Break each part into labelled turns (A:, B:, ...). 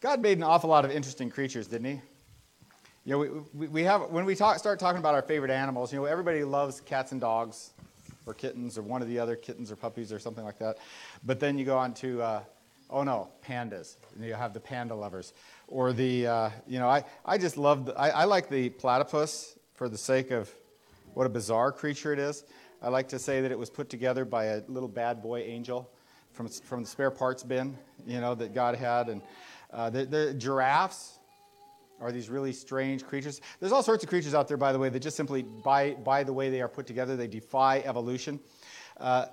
A: God made an awful lot of interesting creatures, didn't He? You know, we, we, we have when we talk, start talking about our favorite animals. You know, everybody loves cats and dogs, or kittens, or one of the other kittens or puppies or something like that. But then you go on to, uh, oh no, pandas. And you have the panda lovers, or the, uh, you know, I, I just love. The, I, I like the platypus for the sake of what a bizarre creature it is. I like to say that it was put together by a little bad boy angel from, from the spare parts bin, you know, that God had. And uh, the, the giraffes are these really strange creatures. There's all sorts of creatures out there, by the way, that just simply, by, by the way they are put together, they defy evolution. Uh,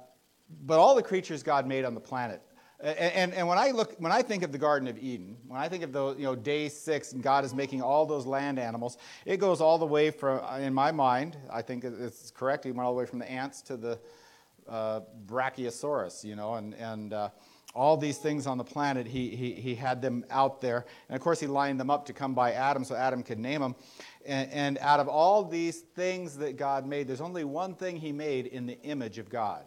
A: but all the creatures God made on the planet and, and, when I look, when I think of the Garden of Eden, when I think of the you know day six and God is making all those land animals, it goes all the way from in my mind. I think it's correct. He went all the way from the ants to the uh, Brachiosaurus, you know, and and uh, all these things on the planet. He, he he had them out there, and of course he lined them up to come by Adam, so Adam could name them. And, and out of all these things that God made, there's only one thing He made in the image of God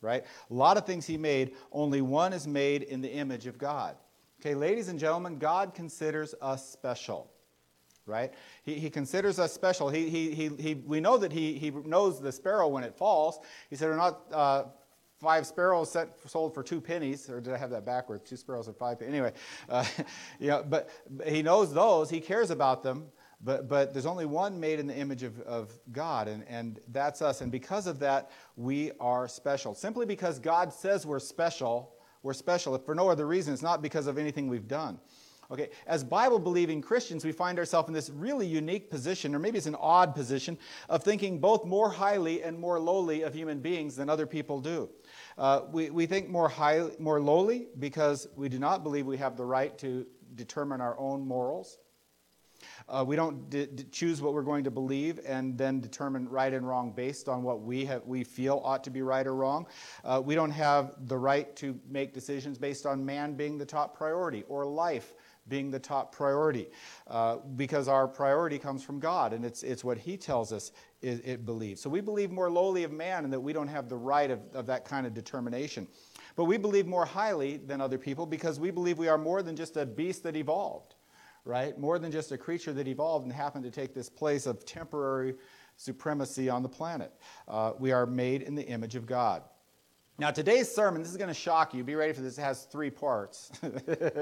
A: right? A lot of things he made, only one is made in the image of God. Okay, ladies and gentlemen, God considers us special, right? He, he considers us special. He, he, he, he, we know that he, he knows the sparrow when it falls. He said, We're not uh, five sparrows set, sold for two pennies, or did I have that backwards? Two sparrows for five pennies. Anyway, uh, but he knows those. He cares about them. But, but there's only one made in the image of, of God, and, and that's us. And because of that, we are special. Simply because God says we're special, we're special. If for no other reason, it's not because of anything we've done. Okay, as Bible believing Christians, we find ourselves in this really unique position, or maybe it's an odd position, of thinking both more highly and more lowly of human beings than other people do. Uh, we, we think more, high, more lowly because we do not believe we have the right to determine our own morals. Uh, we don't d- d- choose what we're going to believe and then determine right and wrong based on what we, have, we feel ought to be right or wrong. Uh, we don't have the right to make decisions based on man being the top priority or life being the top priority uh, because our priority comes from God and it's, it's what He tells us it, it, believes. So we believe more lowly of man and that we don't have the right of, of that kind of determination. But we believe more highly than other people because we believe we are more than just a beast that evolved right? More than just a creature that evolved and happened to take this place of temporary supremacy on the planet. Uh, we are made in the image of God. Now, today's sermon, this is going to shock you. Be ready for this. It has three parts,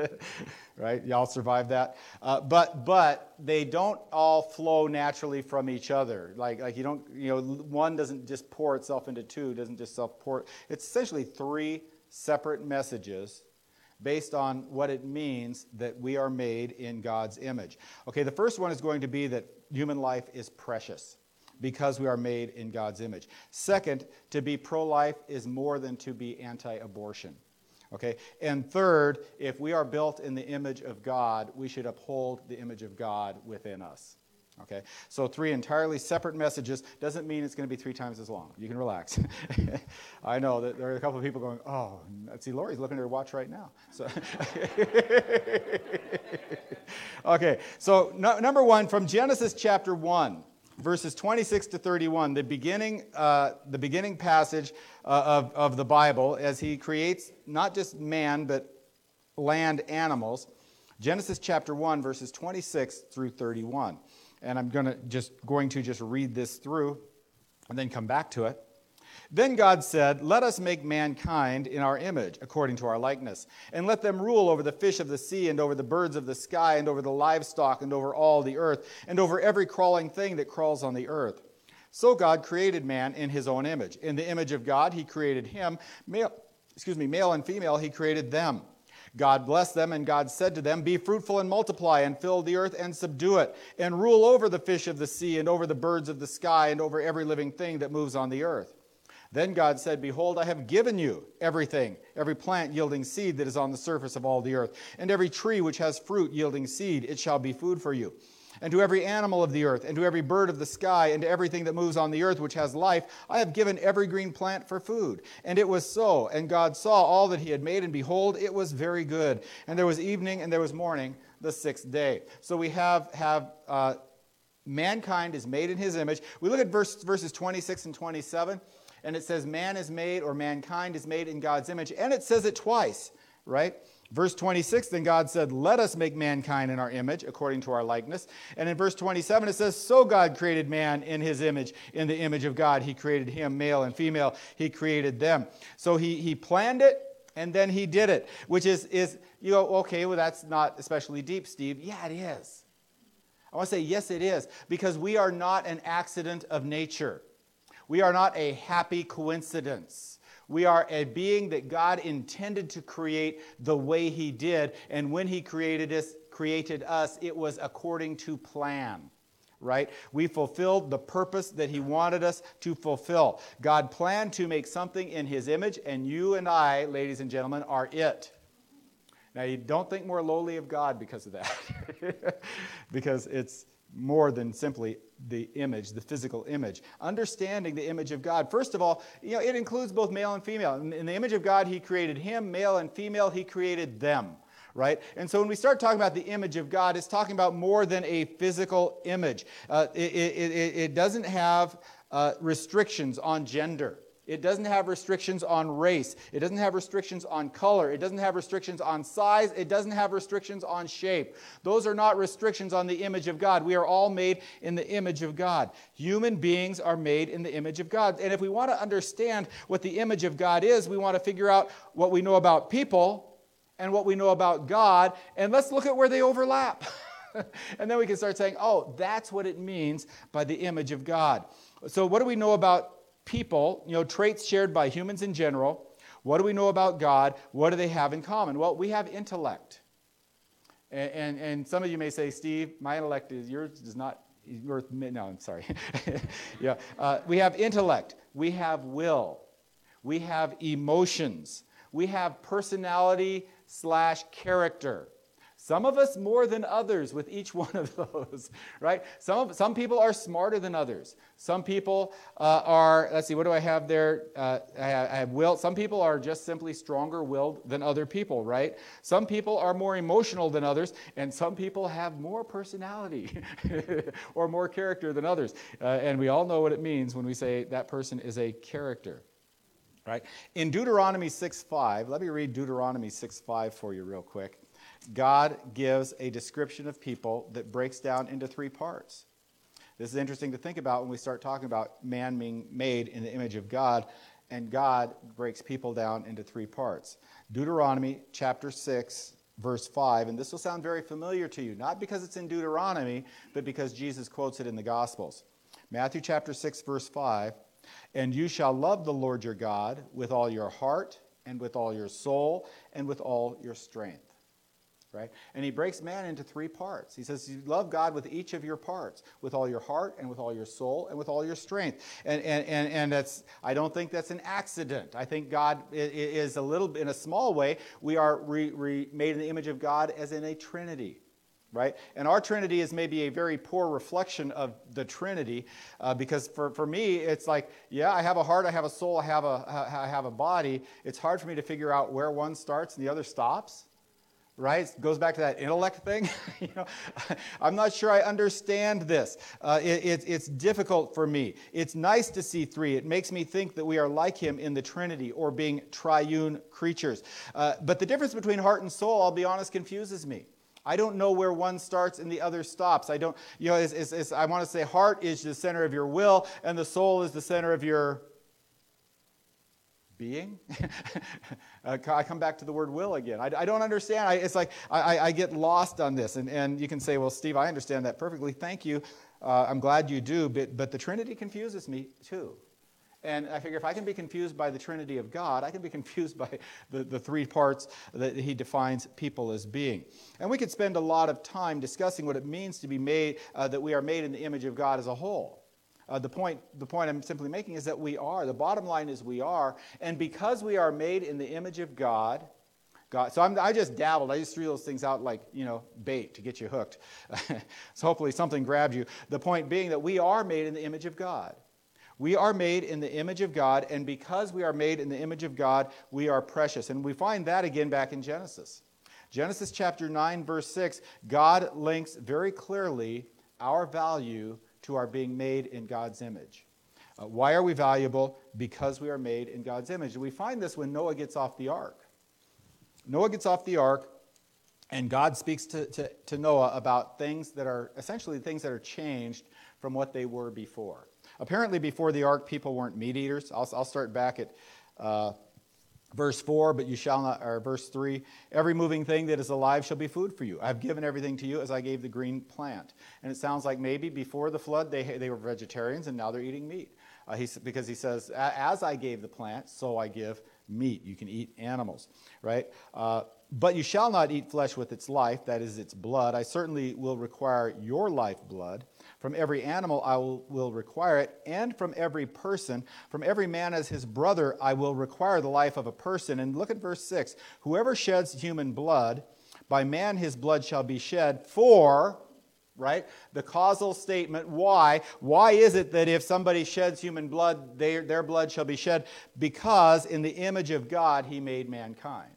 A: right? Y'all survived that. Uh, but but they don't all flow naturally from each other. Like like you don't you know one doesn't just pour itself into two. Doesn't just self pour. It's essentially three separate messages based on what it means that we are made in God's image. Okay, the first one is going to be that human life is precious because we are made in God's image. Second, to be pro life is more than to be anti abortion. Okay, and third, if we are built in the image of God, we should uphold the image of God within us. Okay, so three entirely separate messages doesn't mean it's going to be three times as long. You can relax. I know that there are a couple of people going, "Oh, see, Lori's looking at her watch right now." So, okay, so no, number one from Genesis chapter one, verses 26 to 31, the beginning, uh, the beginning passage uh, of, of the Bible, as he creates not just man but land animals. Genesis chapter 1, verses 26 through 31 and I'm going to just going to just read this through and then come back to it. Then God said, Let us make mankind in our image, according to our likeness, and let them rule over the fish of the sea, and over the birds of the sky, and over the livestock, and over all the earth, and over every crawling thing that crawls on the earth. So God created man in his own image. In the image of God, he created him. Male, excuse me, male and female, he created them. God blessed them, and God said to them, Be fruitful and multiply, and fill the earth and subdue it, and rule over the fish of the sea, and over the birds of the sky, and over every living thing that moves on the earth. Then God said, Behold, I have given you everything, every plant yielding seed that is on the surface of all the earth, and every tree which has fruit yielding seed, it shall be food for you and to every animal of the earth, and to every bird of the sky, and to everything that moves on the earth which has life, I have given every green plant for food. And it was so. And God saw all that he had made, and behold, it was very good. And there was evening and there was morning the sixth day. So we have, have uh, mankind is made in his image. We look at verse, verses 26 and 27, and it says, Man is made, or mankind is made in God's image. And it says it twice, right? Verse 26, then God said, Let us make mankind in our image, according to our likeness. And in verse 27, it says, So God created man in his image. In the image of God, he created him, male and female, he created them. So he, he planned it and then he did it, which is, is, you go, okay, well, that's not especially deep, Steve. Yeah, it is. I want to say, yes, it is, because we are not an accident of nature. We are not a happy coincidence. We are a being that God intended to create the way He did, and when He created us, created us, it was according to plan. Right? We fulfilled the purpose that He wanted us to fulfill. God planned to make something in His image, and you and I, ladies and gentlemen, are it. Now, you don't think more lowly of God because of that, because it's more than simply the image, the physical image. Understanding the image of God. First of all, you know, it includes both male and female. In the image of God, He created him, male and female, He created them. Right? And so when we start talking about the image of God, it's talking about more than a physical image. Uh, it, it, it, it, doesn't have uh, restrictions on gender. It doesn't have restrictions on race. It doesn't have restrictions on color. It doesn't have restrictions on size. It doesn't have restrictions on shape. Those are not restrictions on the image of God. We are all made in the image of God. Human beings are made in the image of God. And if we want to understand what the image of God is, we want to figure out what we know about people and what we know about God. And let's look at where they overlap. and then we can start saying, oh, that's what it means by the image of God. So, what do we know about people, you know, traits shared by humans in general. What do we know about God? What do they have in common? Well, we have intellect. And, and, and some of you may say, Steve, my intellect is yours does not, yours, no, I'm sorry. yeah, uh, we have intellect. We have will. We have emotions. We have personality slash character. Some of us more than others with each one of those, right? Some, some people are smarter than others. Some people uh, are, let's see, what do I have there? Uh, I, have, I have will. Some people are just simply stronger willed than other people, right? Some people are more emotional than others, and some people have more personality or more character than others. Uh, and we all know what it means when we say that person is a character. Right? In Deuteronomy 6:5, let me read Deuteronomy 6:5 for you real quick. God gives a description of people that breaks down into three parts. This is interesting to think about when we start talking about man being made in the image of God, and God breaks people down into three parts. Deuteronomy chapter 6, verse 5, and this will sound very familiar to you, not because it's in Deuteronomy, but because Jesus quotes it in the Gospels. Matthew chapter 6, verse 5, and you shall love the Lord your God with all your heart, and with all your soul, and with all your strength right? And he breaks man into three parts. He says, You love God with each of your parts, with all your heart and with all your soul and with all your strength. And, and, and, and that's, I don't think that's an accident. I think God is a little, in a small way, we are re, re, made in the image of God as in a trinity. Right? And our Trinity is maybe a very poor reflection of the Trinity uh, because for, for me, it's like, yeah, I have a heart, I have a soul, I have a, I have a body. It's hard for me to figure out where one starts and the other stops right? It goes back to that intellect thing. you know, I'm not sure I understand this. Uh, it, it, it's difficult for me. It's nice to see three. It makes me think that we are like him in the Trinity or being triune creatures. Uh, but the difference between heart and soul, I'll be honest, confuses me. I don't know where one starts and the other stops. I don't, you know, it's, it's, it's, I want to say heart is the center of your will and the soul is the center of your being. uh, I come back to the word will again. I, I don't understand. I, it's like I, I, get lost on this. And, and you can say, well, Steve, I understand that perfectly. Thank you. Uh, I'm glad you do. But, but the Trinity confuses me too. And I figure if I can be confused by the Trinity of God, I can be confused by the, the three parts that He defines people as being. And we could spend a lot of time discussing what it means to be made, uh, that we are made in the image of God as a whole. Uh, the, point, the point I'm simply making is that we are. The bottom line is we are. And because we are made in the image of God, God so I'm, i just dabbled. I just threw those things out like, you know, bait to get you hooked. so hopefully something grabbed you. The point being that we are made in the image of God. We are made in the image of God, and because we are made in the image of God, we are precious. And we find that again back in Genesis. Genesis chapter 9, verse 6, God links very clearly our value to our being made in God's image. Uh, why are we valuable? Because we are made in God's image. And we find this when Noah gets off the ark. Noah gets off the ark, and God speaks to, to, to Noah about things that are essentially things that are changed from what they were before. Apparently, before the ark, people weren't meat eaters. I'll, I'll start back at uh, verse 4 but you shall not or verse 3 every moving thing that is alive shall be food for you. I've given everything to you as i gave the green plant. And it sounds like maybe before the flood they, they were vegetarians and now they're eating meat. Uh, he, because he says as i gave the plant so i give meat. You can eat animals right? Uh, but you shall not eat flesh with its life that is its blood. I certainly will require your life blood from every animal I will, will, require it, and from every person, from every man as his brother, I will require the life of a person. And look at verse 6 Whoever sheds human blood, by man his blood shall be shed, for, right? The causal statement, why? Why is it that if somebody sheds human blood, they, their blood shall be shed? Because in the image of God he made mankind.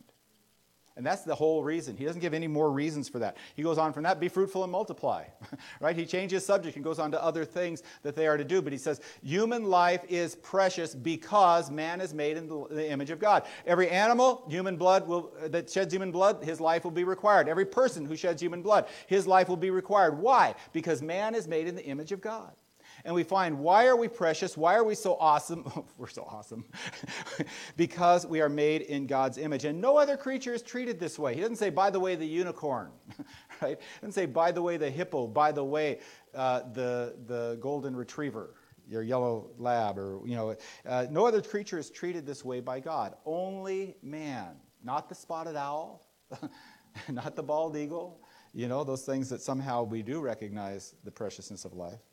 A: And that's the whole reason. He doesn't give any more reasons for that. He goes on from that, be fruitful and multiply. right? He changes subject and goes on to other things that they are to do. But he says, human life is precious because man is made in the image of God. Every animal, human blood will, uh, that sheds human blood, his life will be required. Every person who sheds human blood, his life will be required. Why? Because man is made in the image of God and we find why are we precious? Why are we so awesome? We're so awesome. because we are made in God's image. And no other creature is treated this way. He doesn't say, by the way, the unicorn, right? He doesn't say, by the way, the hippo, by the way, uh, the, the golden retriever your yellow lab or you know uh, no other creature is treated this way by god only man not the spotted owl not the bald eagle you know those things that somehow we do recognize the preciousness of life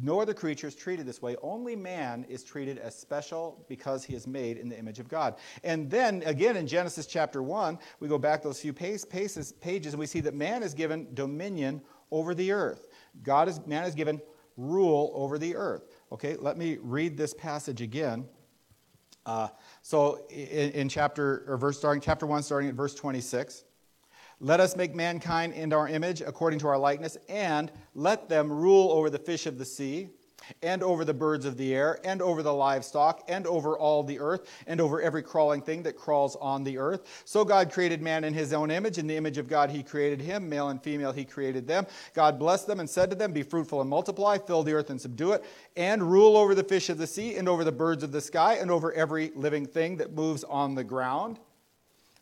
A: no other creature is treated this way. Only man is treated as special because he is made in the image of God. And then again in Genesis chapter 1, we go back those few pages, pages and we see that man is given dominion over the earth. God is, man is given rule over the earth. Okay, let me read this passage again. Uh, so in, in chapter or verse starting chapter 1 starting at verse 26 let us make mankind in our image, according to our likeness, and let them rule over the fish of the sea, and over the birds of the air, and over the livestock, and over all the earth, and over every crawling thing that crawls on the earth. So God created man in his own image. In the image of God, he created him. Male and female, he created them. God blessed them and said to them, Be fruitful and multiply, fill the earth and subdue it, and rule over the fish of the sea, and over the birds of the sky, and over every living thing that moves on the ground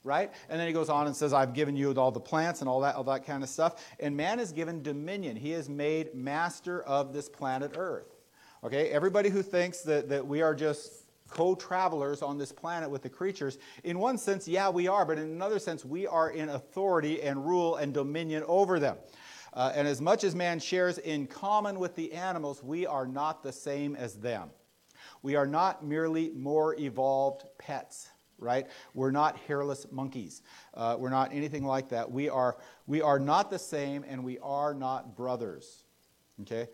A: right? And then he goes on and says, I've given you all the plants and all that, all that kind of stuff. And man is given dominion. He is made master of this planet Earth. Okay? Everybody who thinks that, that we are just co travelers on this planet with the creatures, in one sense, yeah, we are, but in another sense, we are in authority and rule and dominion over them. Uh, and as much as man shares in common with the animals, we are not the same as them. We are not merely more evolved pets right? We're not hairless monkeys. Uh, we're not anything like that. We are, we are not the same and we are not brothers. Okay?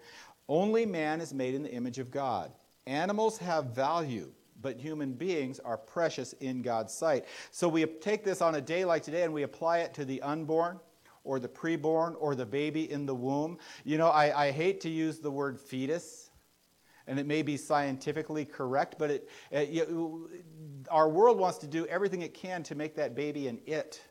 A: Only man is made in the image of God. Animals have value, but human beings are precious in God's sight. So we take this on a day like today and we apply it to the unborn or the preborn or the baby in the womb. You know, I, I hate to use the word fetus and it may be scientifically correct, but it, it, you, our world wants to do everything it can to make that baby an it.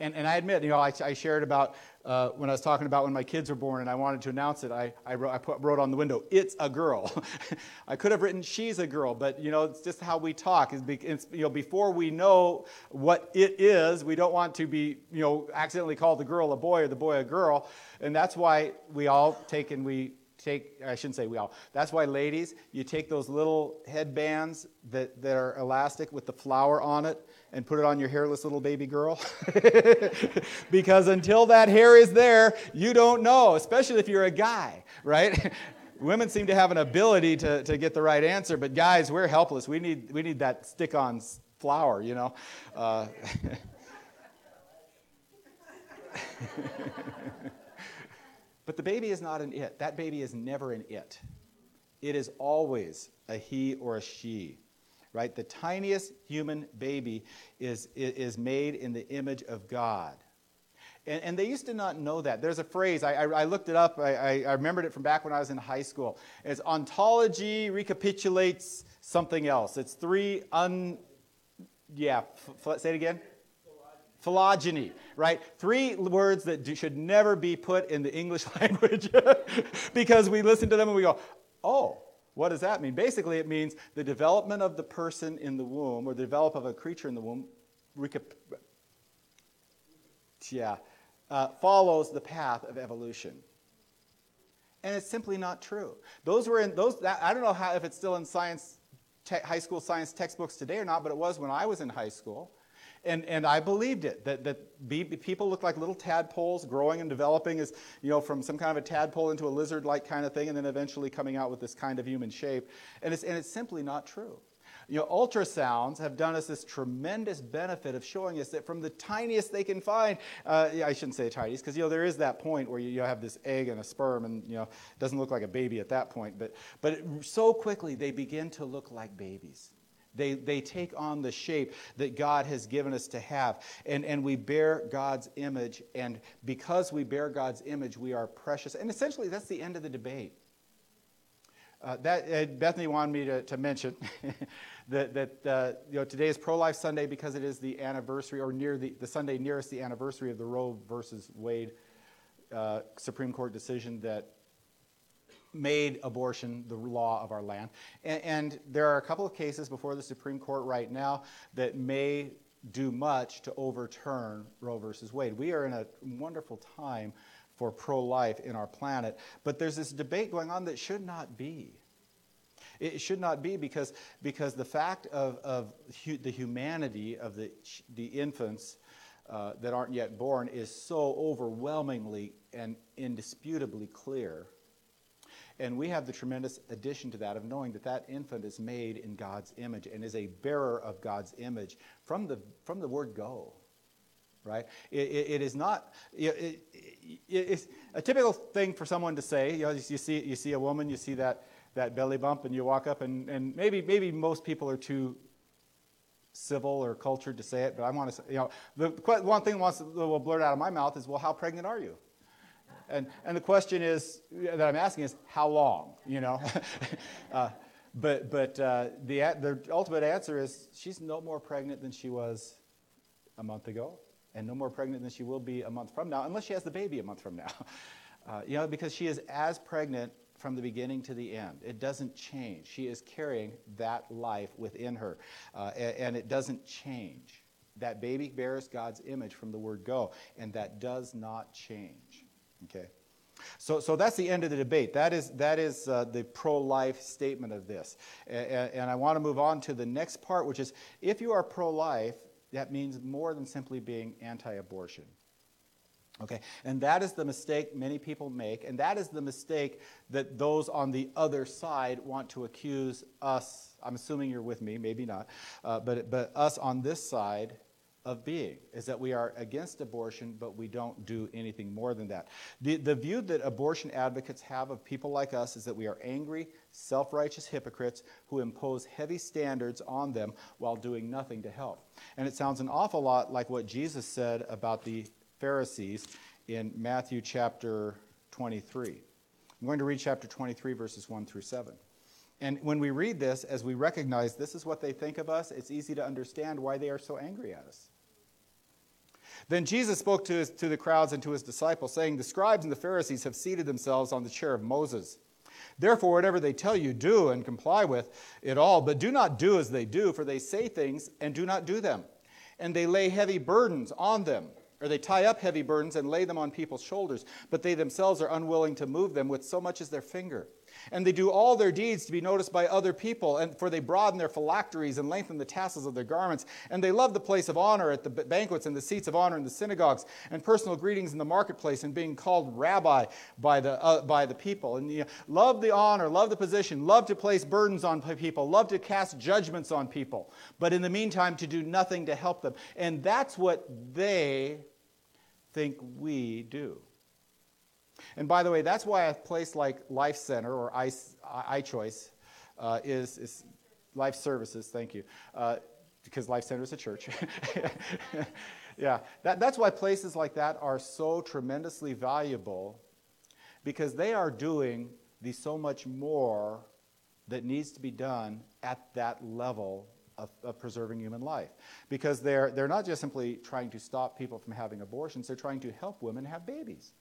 A: And, and I admit, you know, I, I shared about uh, when I was talking about when my kids were born and I wanted to announce it, I, I, wrote, I put, wrote on the window, it's a girl. I could have written, she's a girl, but, you know, it's just how we talk. It's, it's, you know, before we know what it is, we don't want to be, you know, accidentally call the girl a boy or the boy a girl. And that's why we all take and we take, I shouldn't say we all, that's why, ladies, you take those little headbands that, that are elastic with the flower on it and put it on your hairless little baby girl. because until that hair is there, you don't know, especially if you're a guy, right? Women seem to have an ability to, to get the right answer, but guys, we're helpless. We need, we need that stick on flower, you know. Uh, But the baby is not an it. That baby is never an it. It is always a he or a she, right? The tiniest human baby is, is made in the image of God. And, and they used to not know that. There's a phrase, I, I, I looked it up, I, I, remembered it from back when I was in high school. It's ontogeny recapitulates something else. It's three un, yeah, f- say it again. Phylogeny, right? Three words that do, should never be put in the English language because we listen to them and we go, oh, what does that mean? Basically, it means the development of the person in the womb or the development of a creature in the womb yeah, uh, follows the path of evolution. And it's simply not true. Those were in those. That, I don't know how if it's still in science, te- high school science textbooks today or not, but it was when I was in high school. And, and I believed it, that, that be, people look like little tadpoles growing and developing as, you know, from some kind of a tadpole into a lizard-like kind of thing, and then eventually coming out with this kind of human shape. And it's, and it's simply not true. You know, ultrasounds have done us this tremendous benefit of showing us that from the tiniest they can find, uh, I shouldn't say tiniest, because you know there is that point where you, you, have this egg and a sperm, and you know it doesn't look like a baby at that point, but but it, so quickly they begin to look like babies. They, they take on the shape that God has given us to have. And, and we bear God's image. And because we bear God's image, we are precious. And essentially, that's the end of the debate. Uh, that uh, Bethany wanted me to, to mention that, that uh, you know, today is Pro Life Sunday because it is the anniversary, or near the, the Sunday nearest the anniversary of the Roe versus Wade uh, Supreme Court decision that made abortion the law of our land. And, and, there are a couple of cases before the Supreme Court right now that may do much to overturn Roe versus Wade. We are in a wonderful time for pro life in our planet, but there's this debate going on that should not be. It should not be because, because the fact of, of hu- the humanity of the, the infants uh, that aren't yet born is so overwhelmingly and indisputably clear and we have the tremendous addition to that of knowing that that infant is made in God's image and is a bearer of God's image from the, from the word go. Right? it, it, it is not, it, it's a typical thing for someone to say. You, know, you, see, you see a woman, you see that, that belly bump, and you walk up, and, and maybe, maybe most people are too civil or cultured to say it, but I want to say, you know, the one thing that will blurt out of my mouth is, well, how pregnant are you? And, and the question is that I'm asking is how long, you know? uh, but but uh, the, the ultimate answer is she's no more pregnant than she was a month ago, and no more pregnant than she will be a month from now, unless she has the baby a month from now. Uh, you know, because she is as pregnant from the beginning to the end. It doesn't change. She is carrying that life within her, uh, and, and it doesn't change. That baby bears God's image from the word go, and that does not change. Okay? So, so that's the end of the debate. That is, that is uh, the pro life statement of this. And, and I want to move on to the next part, which is if you are pro life, that means more than simply being anti abortion. Okay, and that is the mistake many people make, and that is the mistake that those on the other side want to accuse us. I'm assuming you're with me, maybe not, uh, but, but us on this side of being, is that we are against abortion, but we don't do anything more than that. The, the view that abortion advocates have of people like us is that we are angry, self righteous hypocrites who impose heavy standards on them while doing nothing to help. And it sounds an awful lot like what Jesus said about the Pharisees in Matthew chapter 23. I'm going to read chapter 23, verses 1 through 7. And when we read this, as we recognize this is what they think of us, it's easy to understand why they are so angry at us. Then Jesus spoke to, his, to the crowds and to his disciples, saying, The scribes and the Pharisees have seated themselves on the chair of Moses. Therefore, whatever they tell you, do and comply with it all. But do not do as they do, for they say things and do not do them. And they lay heavy burdens on them, or they tie up heavy burdens and lay them on people's shoulders, but they themselves are unwilling to move them with so much as their finger. And they do all their deeds to be noticed by other people, and for they broaden their phylacteries and lengthen the tassels of their garments. And they love the place of honor at the banquets and the seats of honor in the synagogues, and personal greetings in the marketplace, and being called rabbi by the, uh, by the people. And you know, love the honor, love the position, love to place burdens on people, love to cast judgments on people, but in the meantime, to do nothing to help them. And that's what they think we do. And by the way, that's why a place like Life Center or I, iChoice uh, is, is Life Services, thank you, uh, because Life Center is a church. yeah, that, that's why places like that are so tremendously valuable because they are doing the so much more that needs to be done at that level of, of, preserving human life. Because they're, they're not just simply trying to stop people from having abortions, they're trying to help women have babies.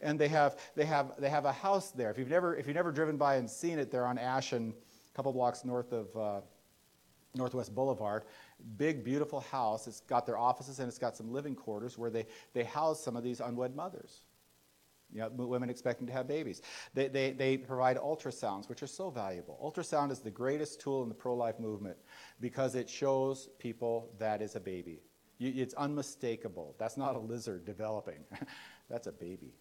A: And they have, they have, they have a house there. If you've, never, if you've never driven by and seen it, they're on Ashen, a couple blocks north of uh, Northwest Boulevard. Big, beautiful house. It's got their offices and it's got some living quarters where they, they house some of these unwed mothers. You know, women expecting to have babies. They, they, they provide ultrasounds, which are so valuable. Ultrasound is the greatest tool in the pro life movement because it shows people that is a baby. You, it's unmistakable. That's not a lizard developing, that's a baby.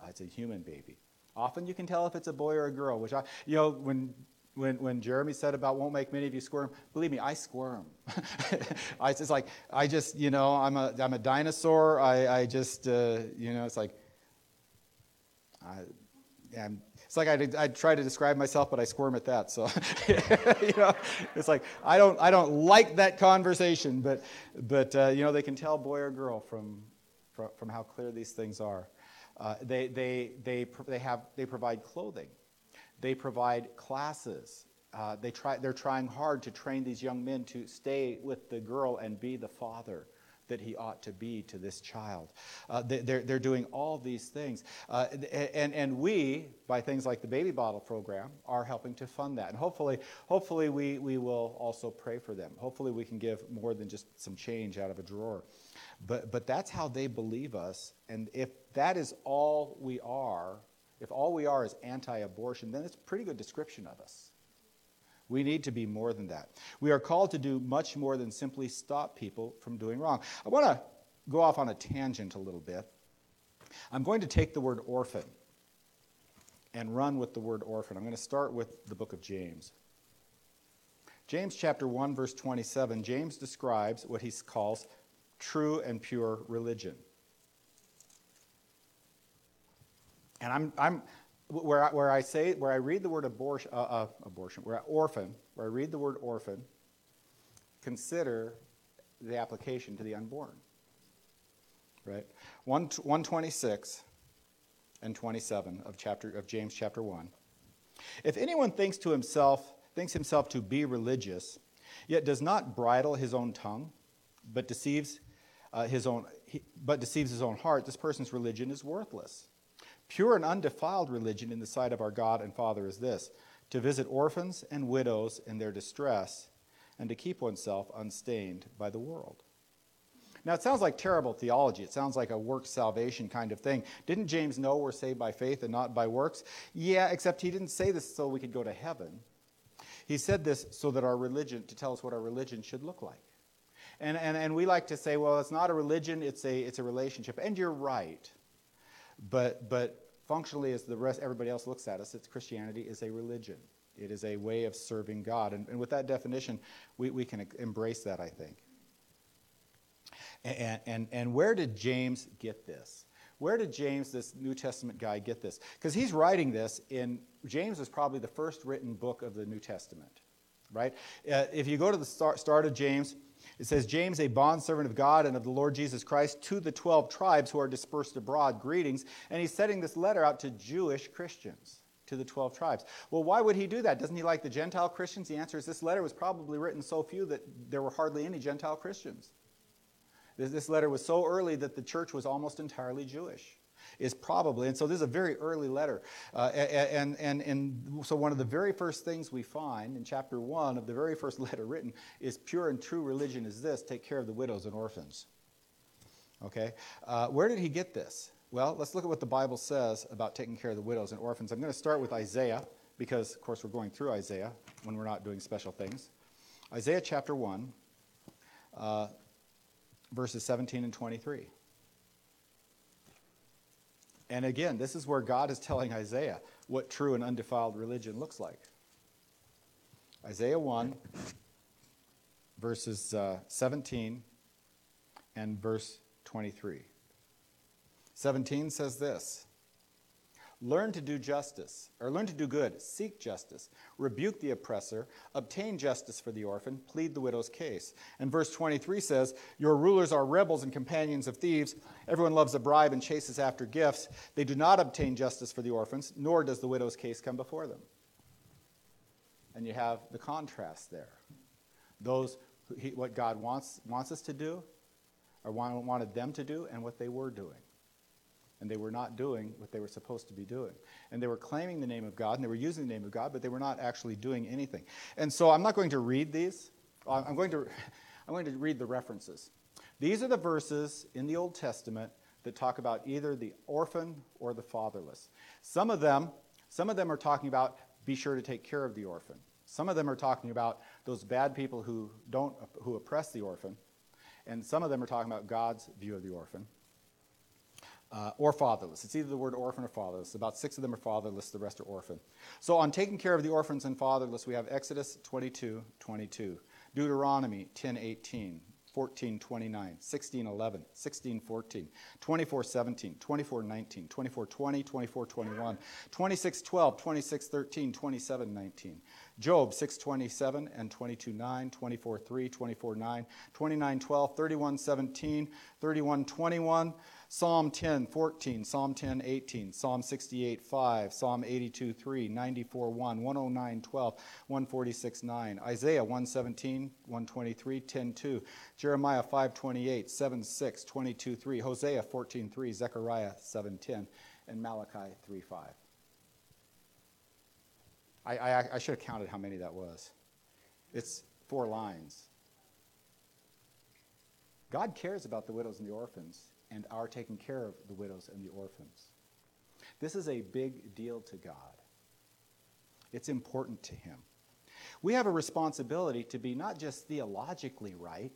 A: Uh, it's a human baby. Often you can tell if it's a boy or a girl, which I, you know, when when, when Jeremy said about won't make many of you squirm, believe me, I squirm. It's like, I just, you know, I'm a, I'm a dinosaur. I, I just, uh, you know, it's like, I, am it's like I, I try to describe myself, but I squirm at that. So, you know, it's like I don't, I don't like that conversation, but, but uh, you know, they can tell boy or girl from, from, from how clear these things are. Uh, they, they, they, they, have, they provide clothing. They provide classes. Uh, they try, they're trying hard to train these young men to stay with the girl and be the father that he ought to be to this child. Uh, they're, they're doing all these things. Uh, and, and we, by things like the baby bottle program, are helping to fund that. And hopefully, hopefully we, we will also pray for them. Hopefully we can give more than just some change out of a drawer. But, but that's how they believe us. And if that is all we are, if all we are is anti abortion, then it's a pretty good description of us. We need to be more than that. We are called to do much more than simply stop people from doing wrong. I want to go off on a tangent a little bit. I'm going to take the word orphan and run with the word orphan. I'm going to start with the book of James. James chapter 1 verse 27, James describes what he calls true and pure religion. And I'm, I'm where, I, where I say, where I read the word abortion, uh, uh, abortion, where I, orphan, where I read the word orphan, consider the application to the unborn. Right? 1, 126 and 27 of chapter of James chapter 1. If anyone thinks to himself, thinks himself to be religious, yet does not bridle his own tongue, but deceives uh, his own, he, but deceives his own heart, this person's religion is worthless. Pure and undefiled religion in the sight of our God and Father is this to visit orphans and widows in their distress and to keep oneself unstained by the world. Now, it sounds like terrible theology. It sounds like a work salvation kind of thing. Didn't James know we're saved by faith and not by works? Yeah, except he didn't say this so we could go to heaven. He said this so that our religion, to tell us what our religion should look like. And, and, and we like to say, well, it's not a religion, it's a, it's a relationship. And you're right. But, but functionally, as the rest, everybody else looks at us, it's Christianity is a religion. It is a way of serving God. And, and with that definition, we, we can embrace that, I think. And, and, and where did James get this? Where did James, this New Testament guy, get this? Because he's writing this in, James is probably the first written book of the New Testament, right? Uh, if you go to the start, start of James, it says, James, a bondservant of God and of the Lord Jesus Christ, to the 12 tribes who are dispersed abroad, greetings. And he's sending this letter out to Jewish Christians, to the 12 tribes. Well, why would he do that? Doesn't he like the Gentile Christians? The answer is this letter was probably written so few that there were hardly any Gentile Christians. This letter was so early that the church was almost entirely Jewish is probably, and so this is a very early letter. Uh, and, and, and so one of the very first things we find in chapter one of the very first letter written is pure and true religion is this take care of the widows and orphans. Okay? Uh, where did he get this? Well, let's look at what the Bible says about taking care of the widows and orphans. I'm going to start with Isaiah because, of course, we're going through Isaiah when we're not doing special things. Isaiah chapter 1, uh, verses 17 and 23. And again, this is where God is telling Isaiah what true and undefiled religion looks like. Isaiah 1, verses uh, 17 and verse 23. 17 says this Learn to do justice, or learn to do good, seek justice, rebuke the oppressor, obtain justice for the orphan, plead the widow's case. And verse 23 says, Your rulers are rebels and companions of thieves. Everyone loves a bribe and chases after gifts. They do not obtain justice for the orphans, nor does the widow's case come before them. And you have the contrast there. those what God wants, wants us to do, or wanted them to do, and what they were doing. And they were not doing what they were supposed to be doing. And they were claiming the name of God, and they were using the name of God, but they were not actually doing anything. And so I'm not going to read these. I'm going to, I'm going to read the references. These are the verses in the Old Testament that talk about either the orphan or the fatherless. Some of them, some of them are talking about be sure to take care of the orphan. Some of them are talking about those bad people who don't who oppress the orphan, and some of them are talking about God's view of the orphan. Uh, or fatherless. It's either the word orphan or fatherless. About six of them are fatherless, the rest are orphan. So, on taking care of the orphans and fatherless, we have Exodus 22 22, Deuteronomy 10 18, 14, 29, 16, 11, 16, 14, 24, 17, 24, 19, 24, 20, 24, 21, 26, 12, 26, 13, 27, 19. Job 6, 27 and 22, 9, 24, 3, 24, 9, 29, 12, 31, 17, 31, 21, Psalm 10, 14, Psalm 10, 18, Psalm 68, 5, Psalm 82, 3, 94, 1, 109, 12, 146, 9, Isaiah 117, 123, 10, 2, Jeremiah 5, 28, 7, 6, 22, 3, Hosea 14, 3, Zechariah 7, 10, and Malachi 3, 5. I, I, I should have counted how many that was. It's four lines. God cares about the widows and the orphans and are taking care of the widows and the orphans. This is a big deal to God. It's important to Him. We have a responsibility to be not just theologically right,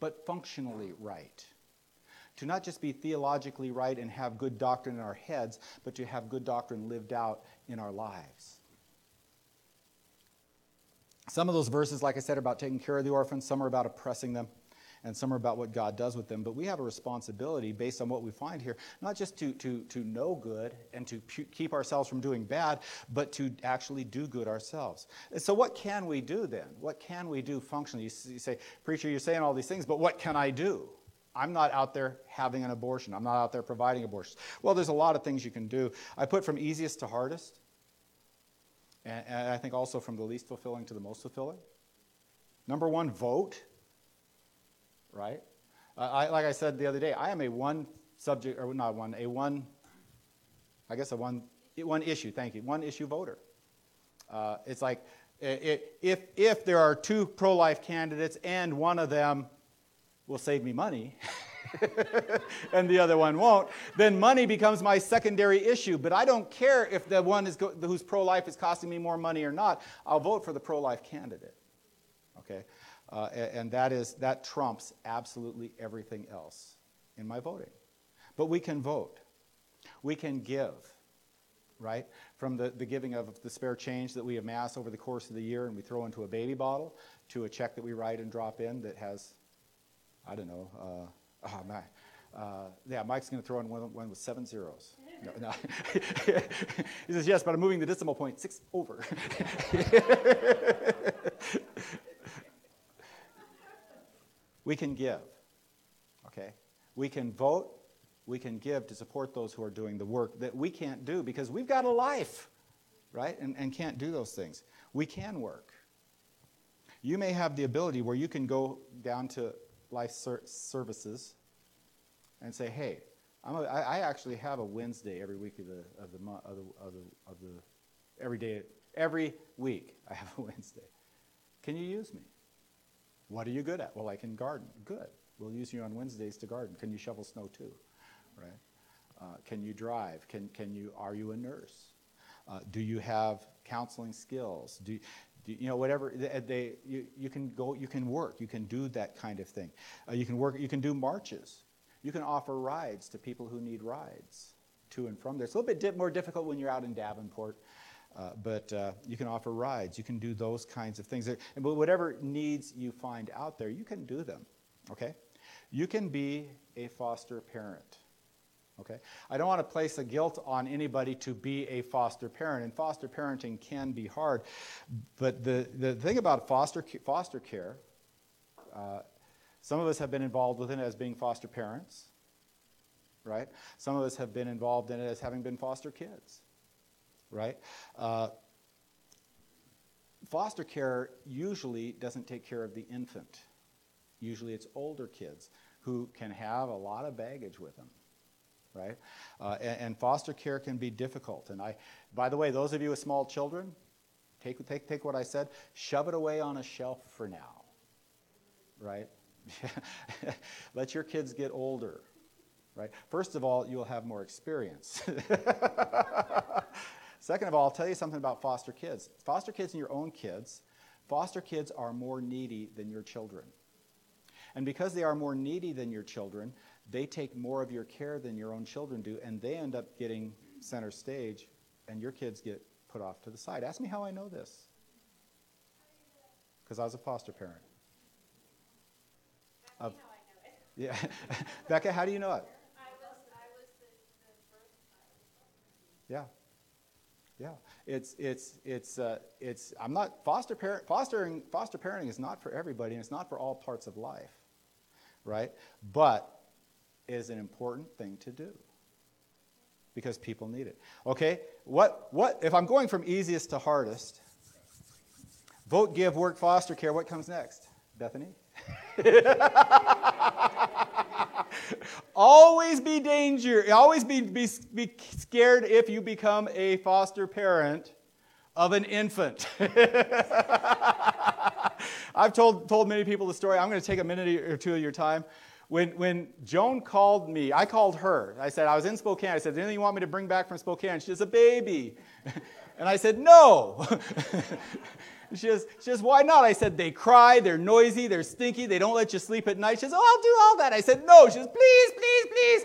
A: but functionally right. To not just be theologically right and have good doctrine in our heads, but to have good doctrine lived out in our lives. Some of those verses, like I said, are about taking care of the orphans, some are about oppressing them and some are about what God does with them. But we have a responsibility based on what we find here, not just to, to, to know good and to pu- keep ourselves from doing bad, but to actually do good ourselves. And so, what can we do then? What can we do functionally? You, say, Preacher, you're saying all these things, but what can I do? I'm not out there having an abortion. I'm not out there providing abortions. Well, there's a lot of things you can do. I put from easiest to hardest, and, and I think also from the least fulfilling to the most fulfilling. Number one, vote right? Uh, I, like I said the other day, I am a one subject, or not one, a one, I guess a one, one issue, thank you, one issue voter. Uh, it's like it, if, if there are two pro life candidates and one of them will save me money, and the other one won't, then money becomes my secondary issue. But I don't care if the one is go- who's pro life is costing me more money or not. I'll vote for the pro life candidate. Okay? Uh, and that is that trumps absolutely everything else in my voting. But we can vote. We can give, right? From the, the giving of the spare change that we amass over the course of the year and we throw into a baby bottle to a check that we write and drop in that has, I don't know, uh, oh my, uh, yeah, Mike's going to throw in one, one with seven zeros. No, no. he says, yes, but I'm moving the decimal point six over. we can give. Okay? We can vote, we can give to support those who are doing the work that we can't do because we've got a life, right? And, and can't do those things. We can work. You may have the ability where you can go down to life ser- services and say, hey, I'm a, I, I actually have a Wednesday every week of the, of the, of the, of the, of the every day, every week I have a Wednesday. Can you use me? What are you good at? Well, I can garden. Good. We'll use you on Wednesdays to garden. Can you shovel snow too? Right? Uh, can you drive? Can, can you, are you a nurse? Uh, do you have counseling skills? Do, do you know whatever they, they, you, you can go you can work you can do that kind of thing uh, you can work you can do marches you can offer rides to people who need rides to and from there it's a little bit di- more difficult when you're out in davenport uh, but uh, you can offer rides. You can do those kinds of things. And but whatever needs you find out there, you can do them. Okay? You can be a foster parent. Okay? I don't want to place a guilt on anybody to be a foster parent, and foster parenting can be hard. But the, the thing about foster, foster care, uh, some of us have been involved with it as being foster parents, right? Some of us have been involved in it as having been foster kids right? Uh, foster care usually doesn't take care of the infant. Usually it's older kids who can have a lot of baggage with them, right? Uh, and, and, foster care can be difficult. And I, by the way, those of you with small children, take, take, take what I said, shove it away on a shelf for now, right? Let your kids get older, right? First of all, you'll have more experience. Second of all, I'll tell you something about foster kids. Foster kids and your own kids, foster kids are more needy than your children. And because they are more needy than your children, they take more of your care than your own children do, and they end up getting center stage, and your kids get put off to the side. Ask me how I know this. Because I was a foster parent.
B: Of,
A: yeah. Becca, how do you know it?
B: I was, I was the, the.
A: Yeah. Yeah, it's it's it's uh, it's. I'm not foster parent. Fostering foster parenting is not for everybody, and it's not for all parts of life right? But it is an important thing to do because people need it. Okay, what, what, if I'm going from easiest to hardest, vote, give, work, foster care, what comes next? Bethany? always be danger, always be, be, be scared if you become a foster parent of an infant. I've told, told many people the story. I'm going to take a minute or two of your time. When, when Joan called me, I called her. I said, I was in Spokane. I said, anything you want me to bring back from Spokane? She says, a baby. and I said, no. She, says, she says, why not? I said, they cry, they're noisy, they're stinky, they don't let you sleep at night. She says, oh, I'll do all that. I said, no. She says, please, please, please.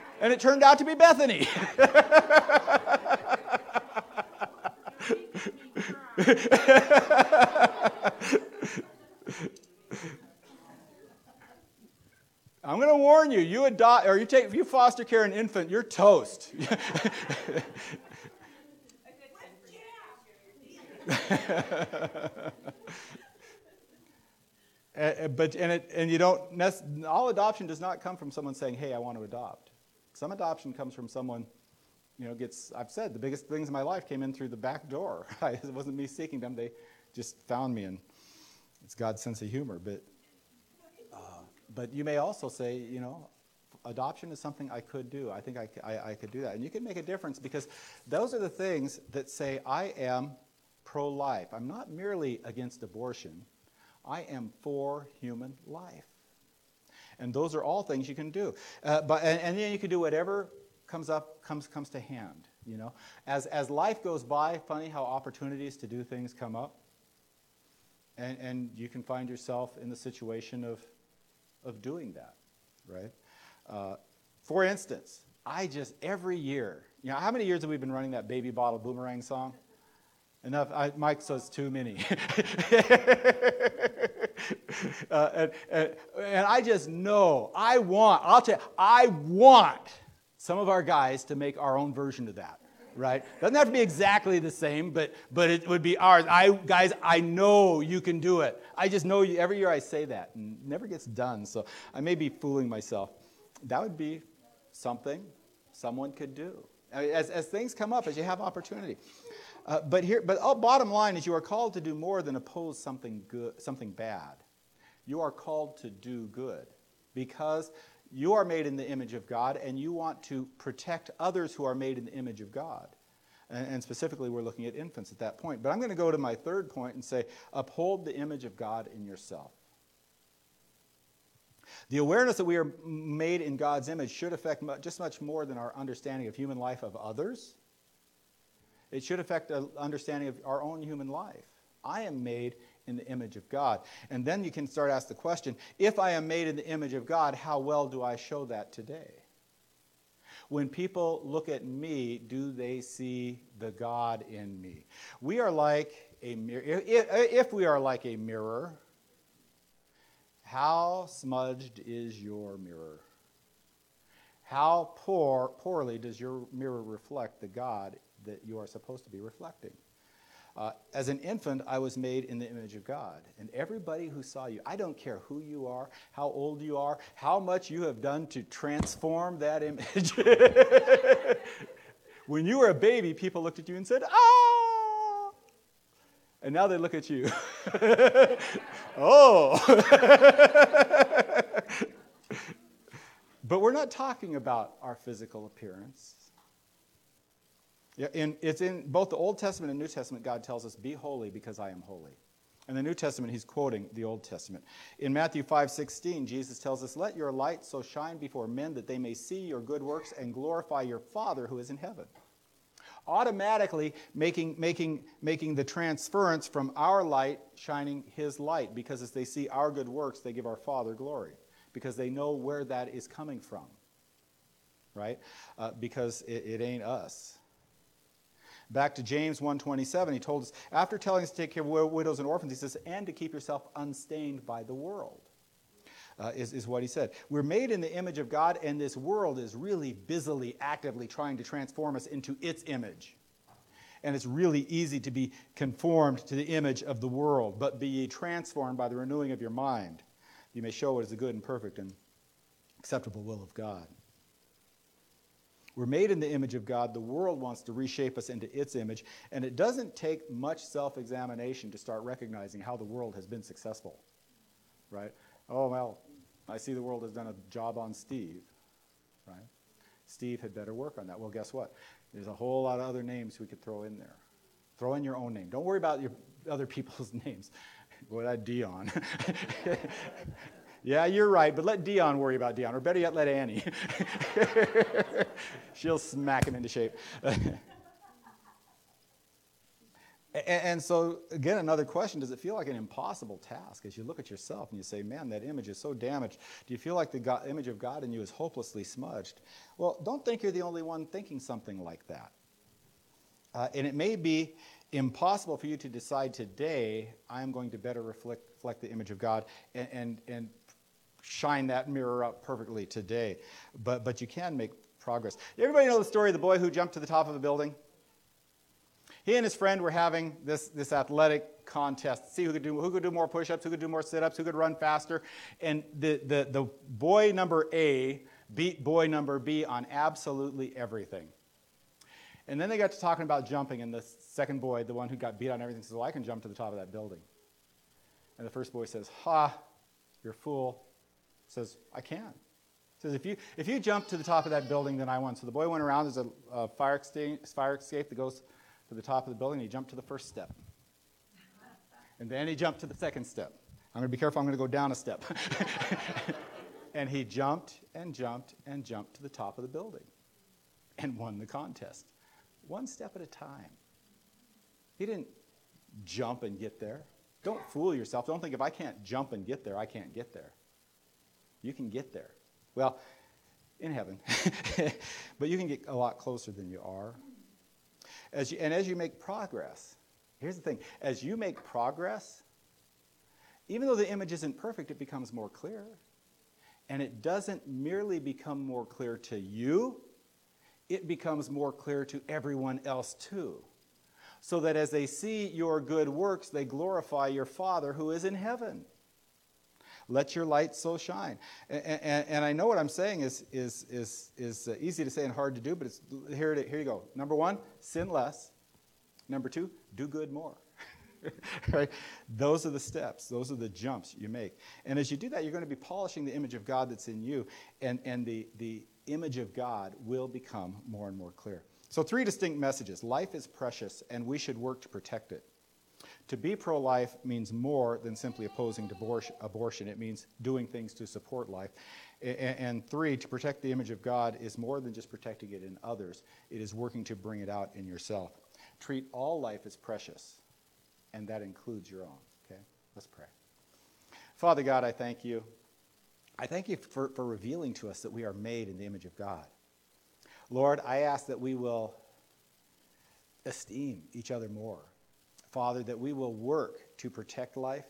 A: and it turned out to be Bethany. I'm going to warn you, you adopt or you take you foster care an infant, you're toast. but and it and you don't all adoption does not come from someone saying, "Hey, I want to adopt." Some adoption comes from someone you know, gets, I've said, the biggest things in my life came in through the back door. it wasn't me seeking them, they just found me, and it's God's sense of humor. But, uh, but you may also say, you know, adoption is something I could do. I think I, I, I could do that. And you can make a difference because those are the things that say, I am pro life. I'm not merely against abortion, I am for human life. And those are all things you can do. Uh, but, and, and then you can do whatever comes up comes comes to hand you know as as life goes by funny how opportunities to do things come up and and you can find yourself in the situation of of doing that right uh, for instance i just every year you know how many years have we been running that baby bottle boomerang song enough. I, mike says too many. Uh, and, and, and i just know i want i'll tell you i want some of our guys to make our own version of that right? Doesn't have to be exactly the same but but it would be ours. I guys i know you can do it. I just know you every year i say that and never gets done so i may be fooling myself. That would be something someone could do. As, as things come up as you have opportunity uh, but here but oh, bottom line is you are called to do more than oppose something good something bad you are called to do good because you are made in the image of God, and you want to protect others who are made in the image of God. And, and specifically, we're looking at infants at that point. But I'm going to go to my third point and say uphold the image of God in yourself. The awareness that we are made in God's image should affect just much more than our understanding of human life of others. It should affect an understanding of our own human life. I am made in the image of God. And then you can start ask the question if I am made in the image of God, how well do I show that today? When people look at me, do they see the God in me? We are like a mirror. If we are like a mirror, how smudged is your mirror? How poor, poorly does your mirror reflect the God that you are supposed to be reflecting? Uh, as an infant, I was made in the image of God. And everybody who saw you, I don't care who you are, how old you are, how much you have done to transform that image. when you were a baby, people looked at you and said, Oh! And now they look at you. oh. but we're not talking about our physical appearance. In, it's in both the Old Testament and New Testament, God tells us, Be holy because I am holy. In the New Testament, he's quoting the Old Testament. In Matthew 5 16, Jesus tells us, Let your light so shine before men that they may see your good works and glorify your Father who is in heaven. Automatically making, making, making the transference from our light shining his light, because as they see our good works, they give our Father glory, because they know where that is coming from. Right? Uh, because it, it ain't us. Back to James 1:27, he told us, after telling us to take care of widows and orphans, he says, and to keep yourself unstained by the world. Uh, is, is what he said. We're made in the image of God, and this world is really busily, actively trying to transform us into its image. And it's really easy to be conformed to the image of the world, but be ye transformed by the renewing of your mind. You may show what is the good and perfect and acceptable will of God. We're made in the image of God. The world wants to reshape us into its image, and it doesn't take much self examination to start recognizing how the world has been successful. Right? Oh, well, I see the world has done a job on Steve. Right? Steve had better work on that. Well, guess what? There's a whole lot of other names we could throw in there. Throw in your own name. Don't worry about your other people's names. Boy, that Dion. Yeah, you're right, but let Dion worry about Dion, or better yet, let Annie. She'll smack him into shape. and so, again, another question does it feel like an impossible task as you look at yourself and you say, man, that image is so damaged? Do you feel like the God, image of God in you is hopelessly smudged? Well, don't think you're the only one thinking something like that. Uh, and it may be impossible for you to decide today, I'm going to better reflect, reflect the image of God and, and, and shine that mirror up perfectly today, but, but you can make progress. Everybody know the story of the boy who jumped to the top of a building? He and his friend were having this, this athletic contest. See who could do who could do more push-ups, who could do more sit-ups, who could run faster. And the, the, the boy number A beat boy number B on absolutely everything. And then they got to talking about jumping, and the second boy, the one who got beat on everything, says, Well, I can jump to the top of that building. And the first boy says, Ha, you're a fool says, I can. says, if you, if you jump to the top of that building, then I won. So the boy went around. There's a, a fire, fire escape that goes to the top of the building. He jumped to the first step. And then he jumped to the second step. I'm going to be careful. I'm going to go down a step. and he jumped and jumped and jumped to the top of the building and won the contest. One step at a time. He didn't jump and get there. Don't fool yourself. Don't think if I can't jump and get there, I can't get there. You can get there. Well, in heaven. but you can get a lot closer than you are. As you, and as you make progress, here's the thing as you make progress, even though the image isn't perfect, it becomes more clear. And it doesn't merely become more clear to you, it becomes more clear to everyone else too. So that as they see your good works, they glorify your Father who is in heaven. Let your light so shine. And, and, and, I know what I'm saying is, is, is, is uh, easy to say and hard to do, but it's, here, here you go. Number one, sin less. Number two, do good more. right? Those are the steps, those are the jumps you make. And as you do that, you're going to be polishing the image of God that's in you, and, and the, the image of God will become more and more clear. So, three distinct messages life is precious, and we should work to protect it. To be pro life means more than simply opposing abortion, it means doing things to support life. And three, to protect the image of God is more than just protecting it in others, it is working to bring it out in yourself. Treat all life as precious, and that includes your own. Okay? Let's pray. Father God, I thank you. I thank you for, for revealing to us that we are made in the image of God. Lord, I ask that we will esteem each other more Father, that we will work to protect life,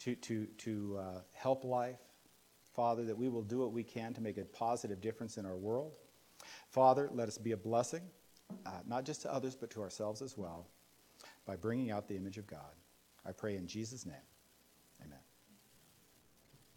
A: to, to, to uh, help life. Father, that we will do what we can to make a positive difference in our world. Father, let us be a blessing, uh, not just to others, but to ourselves as well, by bringing out the image of God. I pray in Jesus' name.